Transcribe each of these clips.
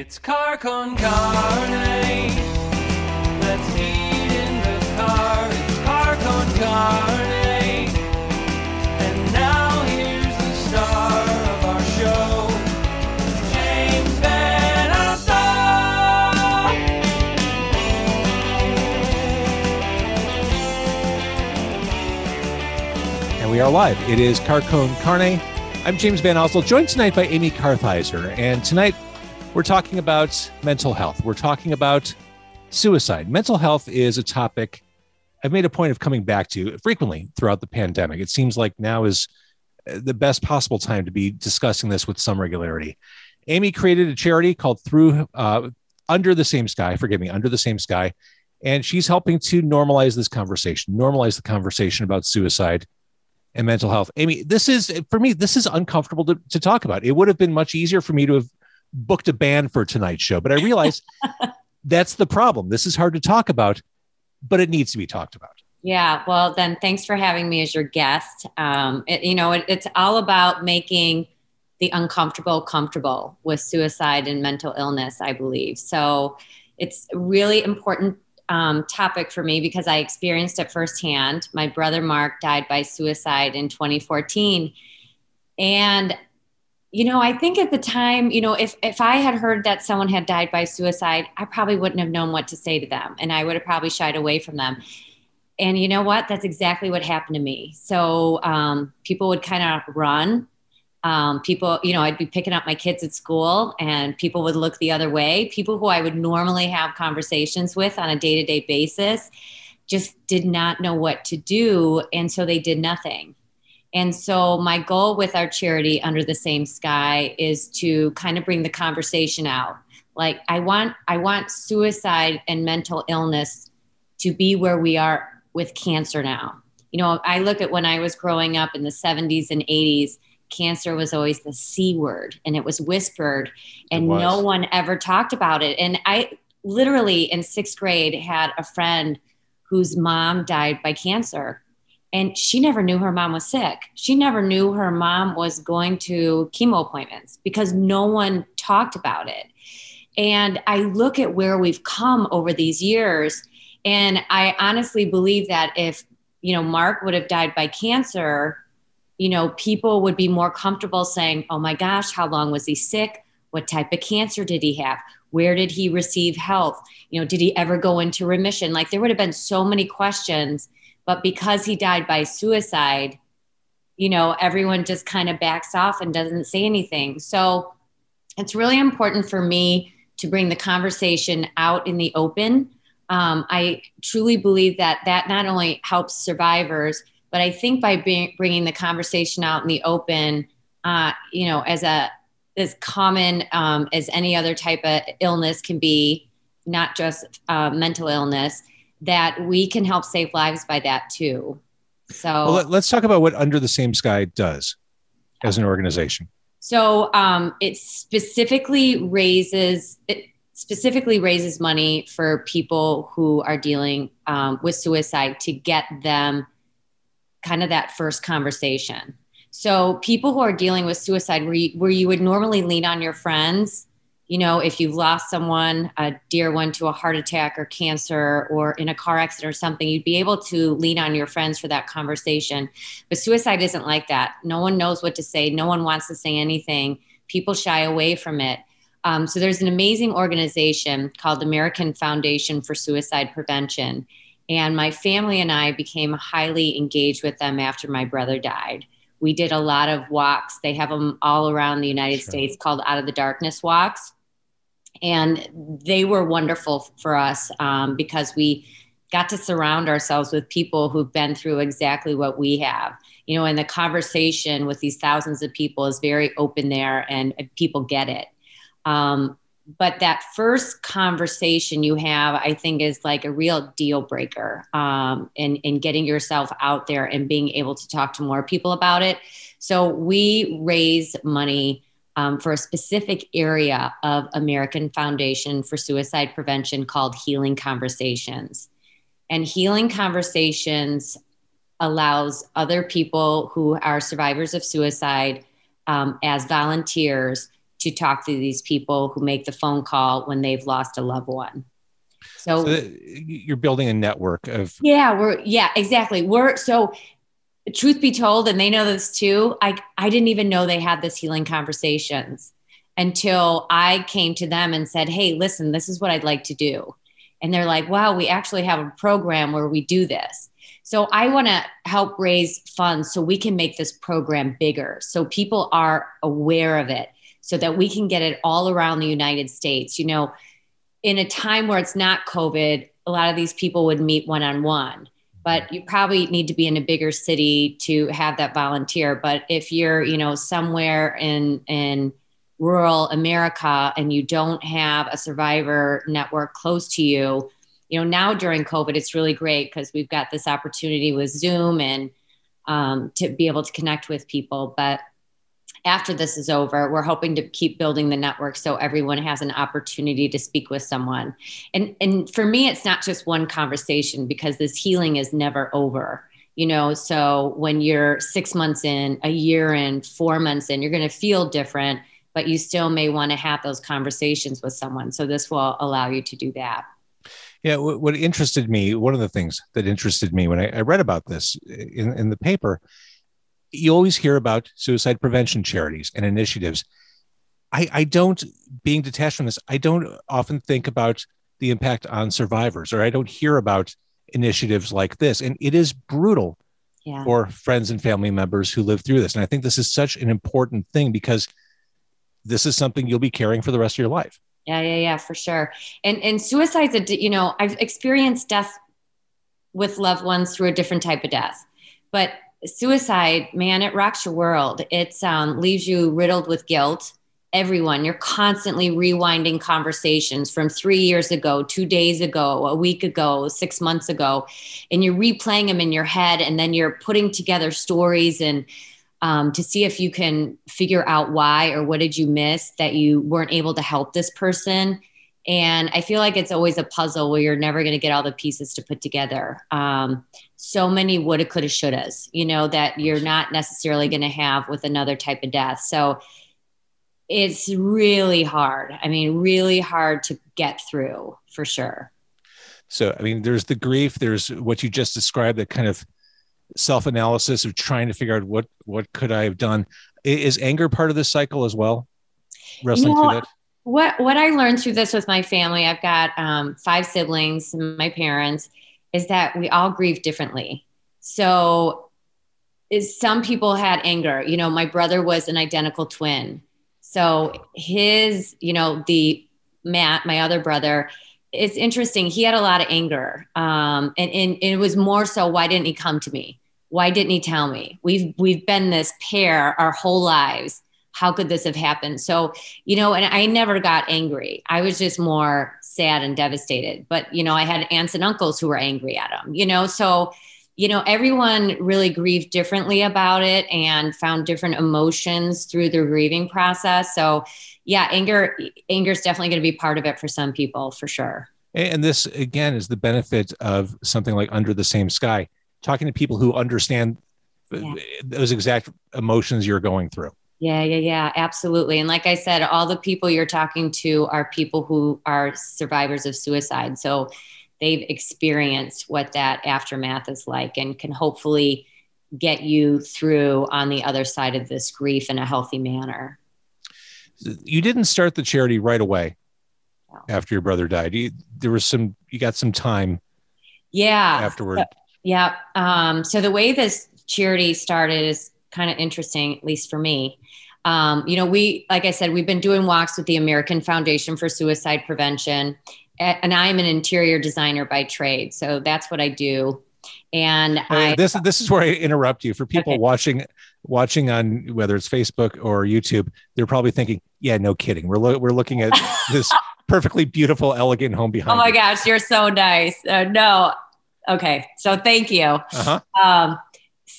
It's car con carne. Let's eat in the car. It's car con carne. And now here's the star of our show, James Van Alstyne. And we are live. It is Carcone Carne. I'm James Van Oslo, joined tonight by Amy Kartheiser. And tonight we're talking about mental health. We're talking about suicide. Mental health is a topic I've made a point of coming back to frequently throughout the pandemic. It seems like now is uh, the best possible time to be discussing this with some regularity. Amy created a charity called Through uh, Under the Same Sky, forgive me, Under the Same Sky. And she's helping to normalize this conversation, normalize the conversation about suicide and mental health. Amy, this is for me, this is uncomfortable to, to talk about. It would have been much easier for me to have booked a band for tonight's show, but I realize that's the problem. This is hard to talk about, but it needs to be talked about. Yeah, well, then thanks for having me as your guest. Um, it, you know, it, it's all about making the uncomfortable comfortable with suicide and mental illness, I believe. So it's a really important um, topic for me because I experienced it firsthand. My brother Mark died by suicide in 2014. And you know, I think at the time, you know, if if I had heard that someone had died by suicide, I probably wouldn't have known what to say to them, and I would have probably shied away from them. And you know what? That's exactly what happened to me. So um, people would kind of run. Um, people, you know, I'd be picking up my kids at school, and people would look the other way. People who I would normally have conversations with on a day to day basis just did not know what to do, and so they did nothing and so my goal with our charity under the same sky is to kind of bring the conversation out. Like I want I want suicide and mental illness to be where we are with cancer now. You know, I look at when I was growing up in the 70s and 80s, cancer was always the C word and it was whispered and was. no one ever talked about it. And I literally in 6th grade had a friend whose mom died by cancer and she never knew her mom was sick. She never knew her mom was going to chemo appointments because no one talked about it. And I look at where we've come over these years, and I honestly believe that if, you know, Mark would have died by cancer, you know, people would be more comfortable saying, oh my gosh, how long was he sick? What type of cancer did he have? Where did he receive help? You know, did he ever go into remission? Like there would have been so many questions but because he died by suicide, you know, everyone just kind of backs off and doesn't say anything. So it's really important for me to bring the conversation out in the open. Um, I truly believe that that not only helps survivors, but I think by bringing the conversation out in the open, uh, you know, as a as common um, as any other type of illness can be, not just uh, mental illness, that we can help save lives by that too. So Well, let, us talk about what Under the Same Sky does as an organization. So um, it specifically raises it specifically raises money for people who are dealing um, with suicide to get them kind of that first conversation. So people who are dealing with suicide, where you, where you would normally lean on your friends, you know, if you've lost someone, a dear one to a heart attack or cancer or in a car accident or something, you'd be able to lean on your friends for that conversation. But suicide isn't like that. No one knows what to say, no one wants to say anything. People shy away from it. Um, so there's an amazing organization called American Foundation for Suicide Prevention. And my family and I became highly engaged with them after my brother died. We did a lot of walks. They have them all around the United Sure. States called Out of the Darkness walks and they were wonderful for us um, because we got to surround ourselves with people who've been through exactly what we have. You know and the conversation with these thousands of people is very open there and people get it. Um, but that first conversation you have i think is like a real deal breaker um, in, in getting yourself out there and being able to talk to more people about it. So we raise money um, for a specific area of American Foundation for Suicide Prevention called Healing Conversations. And Healing Conversations allows other people who are survivors of suicide um, as volunteers to talk to these people who make the phone call when they've lost a loved one. So, So you're building a network of yeah, we're yeah, exactly. We're so truth be told, and they know this too. I I didn't even know they had this healing conversations until I came to them and said, "Hey, listen, this is what I'd like to do." And they're like, "Wow, we actually have a program where we do this." So I want to help raise funds so we can make this program bigger, so people are aware of it, so that we can get it all around the United States. You know, in a time where it's not COVID, a lot of these people would meet one on one. But you probably need to be in a bigger city to have that volunteer. But if you're, you know, somewhere in in rural America and you don't have a survivor network close to you, you know, now during COVID, it's really great because we've got this opportunity with Zoom and um, to be able to connect with people. But after this is over, we're hoping to keep building the network so everyone has an opportunity to speak with someone. And and for me, it's not just one conversation because this healing is never over. You know, so when you're six months in, a year in, four months in, you're going to feel different, but you still may want to have those conversations with someone. So this will allow you to do that. Yeah, what, interested me, one of the things that interested me when I, I read about this in, in the paper, you always hear about suicide prevention charities and initiatives. I, I don't, being detached from this, I don't often think about the impact on survivors, or I don't hear about initiatives like this. And it is brutal Yeah. for friends and family members who live through this. And I think this is such an important thing because this is something you'll be carrying for the rest of your life. Yeah, yeah, yeah, for sure. And and suicide's a you know I've experienced death with loved ones through a different type of death, but suicide, man, it rocks your world. It's um, leaves you riddled with guilt. Everyone, you're constantly rewinding conversations from three years ago, two days ago, a week ago, six months ago, and you're replaying them in your head, and then you're putting together stories and um, to see if you can figure out why or what did you miss that you weren't able to help this person. And I feel like it's always a puzzle where you're never going to get all the pieces to put together. Um, so many woulda, coulda, shouldas, you know, that you're not necessarily going to have with another type of death. So it's really hard. I mean, really hard to get through for sure. So, I mean, there's the grief, there's what you just described, that kind of self-analysis of trying to figure out what what could I have done. Is anger part of this cycle as well? Wrestling know, through that. what what I learned through this with my family, I've got um, five siblings, my parents, is that we all grieve differently. So, is some people had anger. You know, my brother was an identical twin, so his, you know, the Matt, my other brother. It's interesting. He had a lot of anger, um, and, and it was more so. Why didn't he come to me? Why didn't he tell me? We've we've been this pair our whole lives how could this have happened? So, you know, and I never got angry. I was just more sad and devastated. But, you know, I had aunts and uncles who were angry at him, you know, so, you know, everyone really grieved differently about it and found different emotions through the grieving process. So, yeah, anger, anger is definitely going to be part of it for some people, for sure. And this again is the benefit of something like Under the Same Sky, talking to people who understand Yeah. those exact emotions you're going through. Yeah, yeah, yeah, absolutely. And like I said, all the people you're talking to are people who are survivors of suicide. So they've experienced what that aftermath is like and can hopefully get you through on the other side of this grief in a healthy manner. You didn't start the charity right away No. after your brother died. You, there was some, you got some time Yeah. afterward. Yeah. Um, so the way this charity started is kind of interesting, at least for me. Um, you know, we, like I said, we've been doing walks with the American Foundation for Suicide Prevention, and I'm an interior designer by trade, so that's what I do. And Uh, I, this this is where I interrupt you for people Okay. watching watching on whether it's Facebook or YouTube. They're probably thinking, "Yeah, no kidding. We're lo- we're looking at this perfectly beautiful, elegant home behind." oh my you." gosh, you're so nice. Uh, no, okay, so thank you. Uh-huh. Um,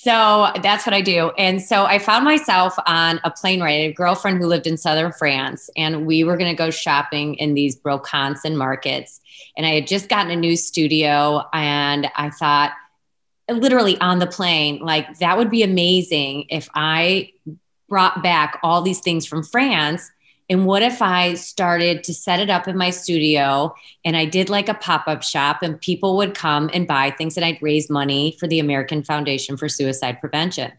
so that's what I do. And so I found myself on a plane ride. A girlfriend who lived in southern France, and we were going to go shopping in these Brocanson markets. And I had just gotten a new studio, and I thought, literally on the plane, like that would be amazing if I brought back all these things from France And what if I started to set it up in my studio and I did like a pop up shop and people would come and buy things and I'd raise money for the American Foundation for Suicide Prevention.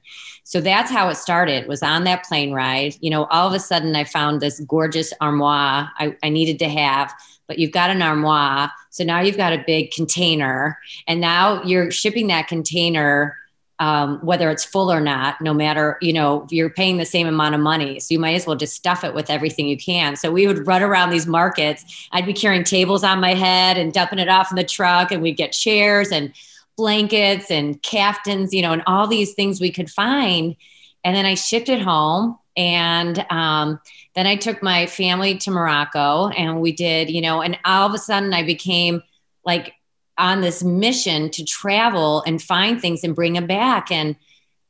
So that's how it started was on that plane ride. You know, all of a sudden I found this gorgeous armoire I, I needed to have, but you've got an armoire. So now you've got a big container and now you're shipping that container um, whether it's full or not, no matter, you know, you're paying the same amount of money. So you might as well just stuff it with everything you can. So we would run around these markets. I'd be carrying tables on my head and dumping it off in the truck, and we'd get chairs and blankets and caftans, you know, and all these things we could find. And then I shipped it home. And um, then I took my family to Morocco and we did, you know, and all of a sudden I became like on this mission to travel and find things and bring them back. And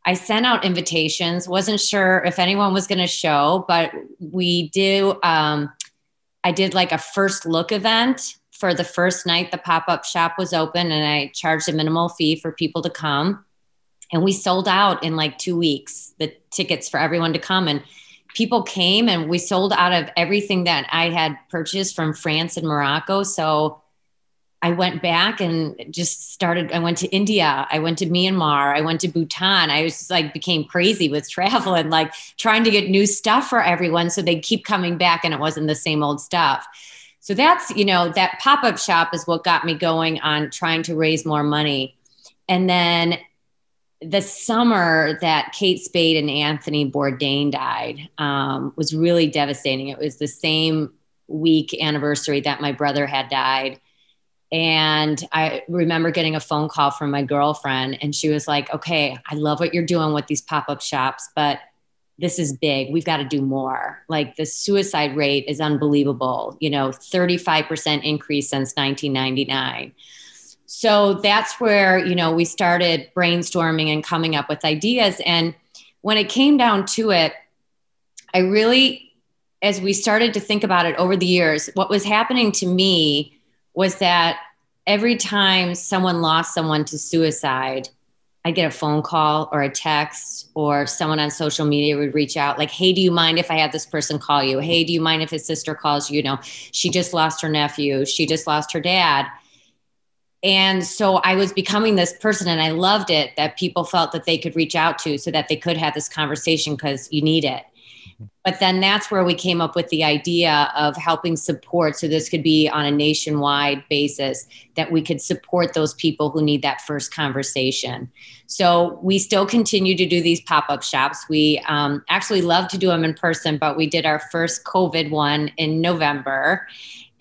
I sent out invitations, wasn't sure if anyone was going to show, but we do. Um, I did like a first look event for the first night the pop up shop was open, and I charged a minimal fee for people to come. And we sold out in like two weeks the tickets for everyone to come. And people came, and we sold out of everything that I had purchased from France and Morocco. So I went back and just started. I went to India. I went to Myanmar. I went to Bhutan. I was like became crazy with travel and like trying to get new stuff for everyone so they keep coming back and it wasn't the same old stuff. So that's, you know, that pop up shop is what got me going on trying to raise more money. And then the summer that Kate Spade and Anthony Bourdain died um, was really devastating. It was the same week anniversary that my brother had died and I remember getting a phone call from my girlfriend, and she was like, Okay, I love what you're doing with these pop up shops, but this is big. We've got to do more. Like the suicide rate is unbelievable, you know, 35% increase since 1999. So that's where, you know, we started brainstorming and coming up with ideas. And when it came down to it, I really, as we started to think about it over the years, what was happening to me was that every time someone lost someone to suicide, I'd get a phone call or a text, or someone on social media would reach out, like, Hey, do you mind if I have this person call you? Hey, do you mind if his sister calls you? You know, she just lost her nephew, she just lost her dad. And so I was becoming this person, and I loved it that people felt that they could reach out to so that they could have this conversation because you need it. But then that's where we came up with the idea of helping support. So this could be on a nationwide basis that we could support those people who need that first conversation. So we still continue to do these pop up shops. We um, actually love to do them in person, but we did our first COVID one in November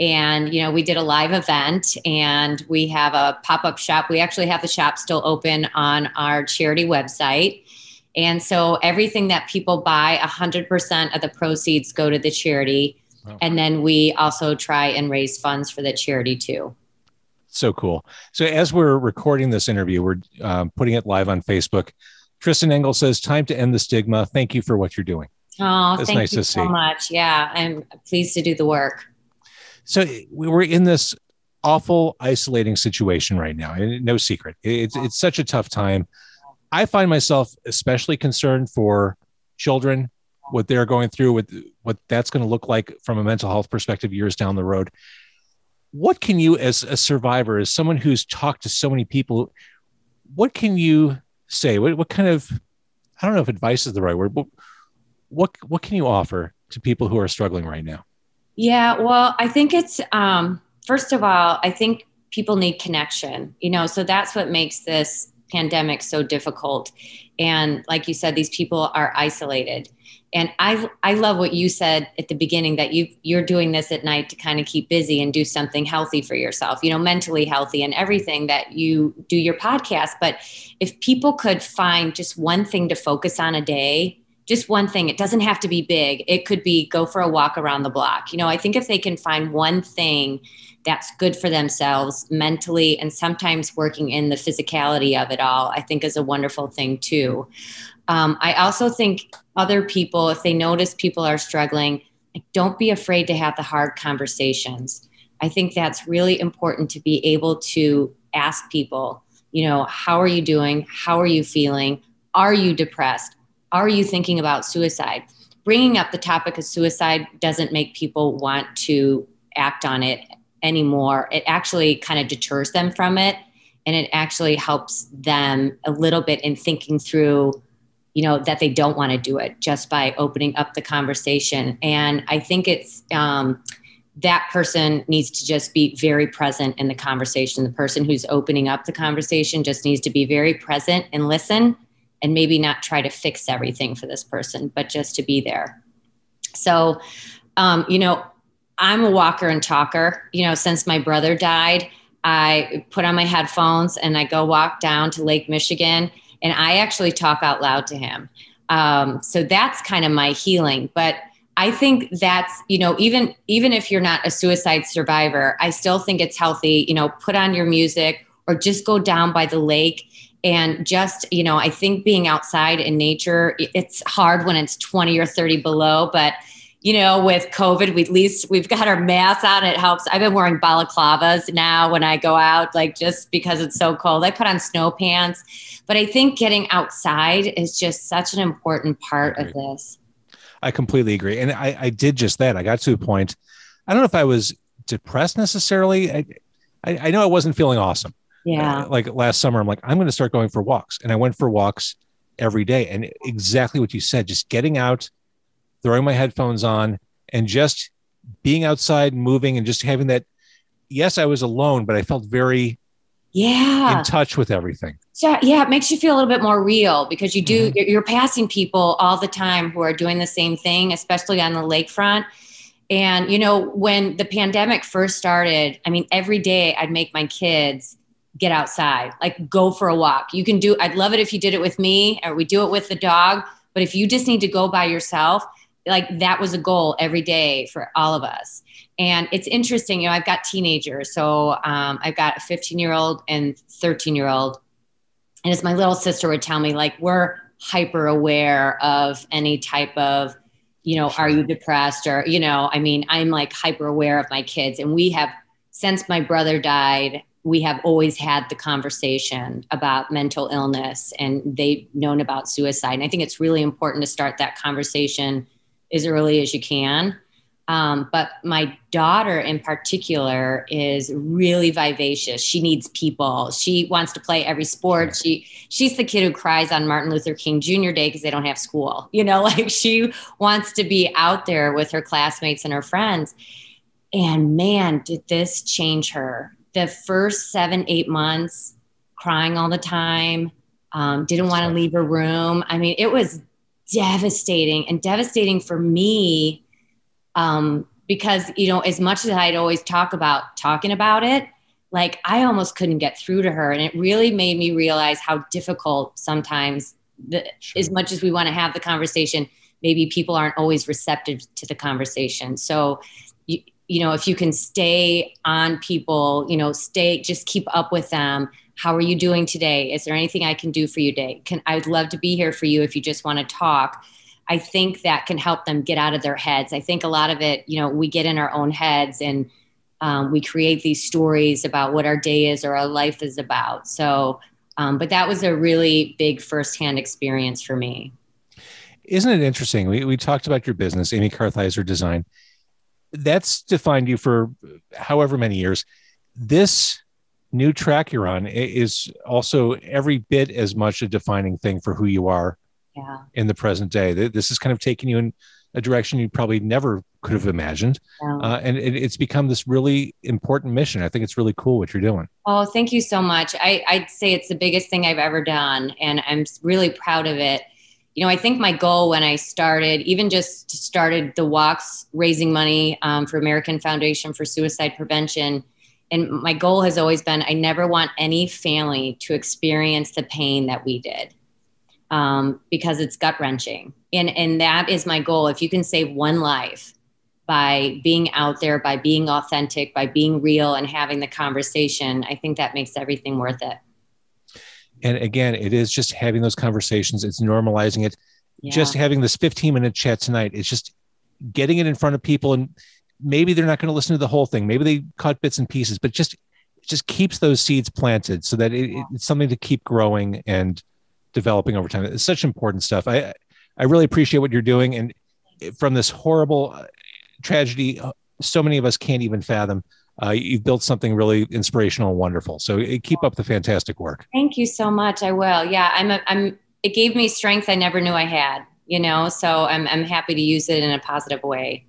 and you know we did a live event and we have a pop-up shop we actually have the shop still open on our charity website and so everything that people buy, 100% of the proceeds go to the charity. Wow. And then we also try and raise funds for the charity too. So cool. So as we're recording this interview, we're um, putting it live on Facebook. Tristan Engel says, "Time to end the stigma. Thank you for what you're doing." Oh, That's thank nice you so see. much. Yeah, I'm pleased to do the work. So we were in this awful, isolating situation right now. No secret, it's it's such a tough time. I find myself especially concerned for children, what they're going through, with what that's going to look like from a mental health perspective years down the road. What can you, as a survivor, as someone who's talked to so many people, what can you say? What, what kind of, I don't know if advice is the right word, but what what can you offer to people who are struggling right now? Yeah, well, I think it's um, first of all, I think people need connection. You know, so that's what makes this pandemic so difficult. And like you said these people are isolated. And i i love what you said at the beginning that you you're doing this at night to kind of keep busy and do something healthy for yourself you know mentally healthy and everything that you do your podcast. But if people could find just one thing to focus on a day just one thing it doesn't have to be big it could be go for a walk around the block. You know i think if they can find one thing that's good for themselves mentally and sometimes working in the physicality of it all i think is a wonderful thing too. Um, i also think other people if they notice people are struggling don't be afraid to have the hard conversations. I think that's really important to be able to ask people you know how are you doing? How are you feeling? Are you depressed? Are you thinking about suicide? Bringing up the topic of suicide doesn't make people want to act on it anymore. It actually kind of deters them from it and it actually helps them a little bit in thinking through you know that they don't want to do it just by opening up the conversation and i think it's um, that person needs to just be very present in the conversation the person who's opening up the conversation just needs to be very present and listen and maybe not try to fix everything for this person but just to be there so um, you know i'm a walker and talker you know since my brother died I put on my headphones and I go walk down to Lake Michigan and I actually talk out loud to him. Um, so that's kind of my healing. But I think that's, you know, even even if you're not a suicide survivor, I still think it's healthy, you know, put on your music or just go down by the lake and just, you know, I think being outside in nature, it's hard when it's 20 or 30 below, but you know, with COVID, we at least we've got our masks on. It helps. I've been wearing balaclavas now when I go out, like just because it's so cold. I put on snow pants, but I think getting outside is just such an important part of this. I completely agree, and I, I did just that. I got to a point. I don't know if I was depressed necessarily. I, I, I know I wasn't feeling awesome. Yeah. Uh, like last summer, I'm like, I'm going to start going for walks, and I went for walks every day. And exactly what you said, just getting out throwing my headphones on and just being outside moving and just having that yes i was alone but i felt very yeah. in touch with everything. So yeah it makes you feel a little bit more real because you do mm-hmm. you're, you're passing people all the time who are doing the same thing especially on the lakefront. And you know when the pandemic first started i mean every day i'd make my kids get outside like go for a walk. You can do i'd love it if you did it with me or we do it with the dog but if you just need to go by yourself like that was a goal every day for all of us. And it's interesting you know i've got teenagers so um, i've got a 15 year old and 13 year old and as my little sister would tell me like we're hyper aware of any type of you know are you depressed or you know i mean i'm like hyper aware of my kids. And we have since my brother died we have always had the conversation about mental illness and they've known about suicide. And i think it's really important to start that conversation as early as you can. Um, but my daughter in particular is really vivacious. She needs people. She wants to play every sport. She she's the kid who cries on Martin Luther King Jr. Day because they don't have school. You know, like she wants to be out there with her classmates and her friends. And man, did this change her. The first seven, eight months, crying all the time, um, didn't want to leave her room. I mean, it was devastating and devastating for me um, because you know as much as i'd always talk about talking about it like i almost couldn't get through to her and it really made me realize how difficult sometimes the, sure. as much as we want to have the conversation maybe people aren't always receptive to the conversation so you, you know if you can stay on people you know stay just keep up with them how are you doing today? Is there anything I can do for you today? Can I'd love to be here for you if you just want to talk. I think that can help them get out of their heads. I think a lot of it, you know, we get in our own heads and um, we create these stories about what our day is or our life is about. So, um, but that was a really big firsthand experience for me. Isn't it interesting? We, we talked about your business, Amy Kartheiser Design. That's defined you for however many years. This new track you're on is also every bit as much a defining thing for who you are yeah. in the present day. This is kind of taking you in a direction you probably never could have imagined. Yeah. Uh, and it, it's become this really important mission. I think it's really cool what you're doing. Oh, thank you so much. I, I'd say it's the biggest thing I've ever done, and I'm really proud of it. You know, I think my goal when I started, even just started the walks, raising money um, for American Foundation for Suicide Prevention, and my goal has always been I never want any family to experience the pain that we did um, because it's gut wrenching. And, and that is my goal. If you can save one life by being out there, by being authentic, by being real and having the conversation, I think that makes everything worth it. And again, it is just having those conversations, it's normalizing it. Yeah. Just having this 15 minute chat tonight, it's just getting it in front of people and maybe they're not going to listen to the whole thing. Maybe they cut bits and pieces, but just just keeps those seeds planted so that it, it's something to keep growing and developing over time. It's such important stuff. I I really appreciate what you're doing, and from this horrible uh, tragedy, uh, so many of us can't even fathom. Uh, you've built something really inspirational and wonderful. So uh, keep up the fantastic work. Thank you so much. I will. Yeah, I'm. A, I'm. It gave me strength I never knew I had. You know, so I'm. I'm happy to use it in a positive way.